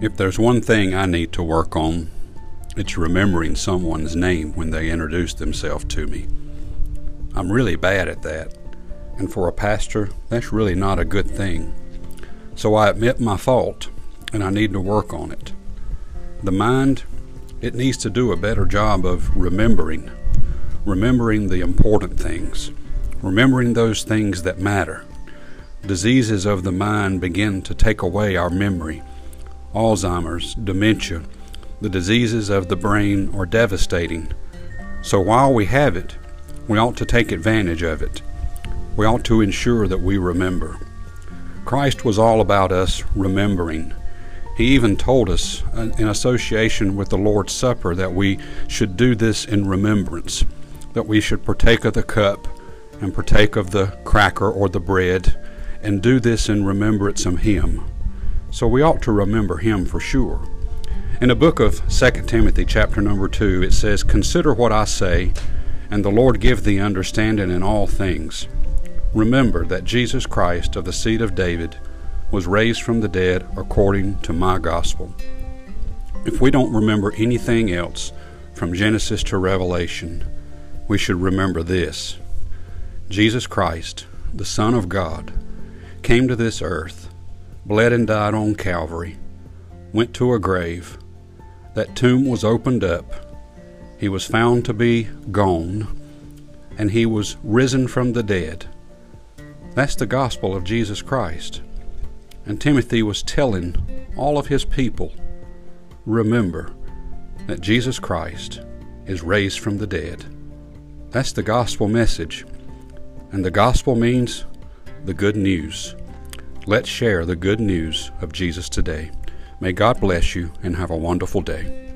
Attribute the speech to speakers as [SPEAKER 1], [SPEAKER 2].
[SPEAKER 1] If there's one thing I need to work on, it's remembering someone's name when they introduce themselves to me. I'm really bad at that, and for a pastor, that's really not a good thing. So I admit my fault, and I need to work on it. The mind, it needs to do a better job of remembering, remembering the important things, remembering those things that matter. Diseases of the mind begin to take away our memory Alzheimer's, dementia, the diseases of the brain are devastating. So while we have it, we ought to take advantage of it. We ought to ensure that we remember. Christ was all about us remembering. He even told us, uh, in association with the Lord's Supper, that we should do this in remembrance, that we should partake of the cup and partake of the cracker or the bread, and do this in remembrance of Him. So we ought to remember him for sure. In the book of 2 Timothy, chapter number 2, it says, Consider what I say, and the Lord give thee understanding in all things. Remember that Jesus Christ of the seed of David was raised from the dead according to my gospel. If we don't remember anything else from Genesis to Revelation, we should remember this Jesus Christ, the Son of God, came to this earth bled and died on Calvary, went to a grave. That tomb was opened up. He was found to be gone, and he was risen from the dead. That's the gospel of Jesus Christ. And Timothy was telling all of his people remember that Jesus Christ is raised from the dead. That's the gospel message. And the gospel means the good news. Let's share the good news of Jesus today. May God bless you and have a wonderful day.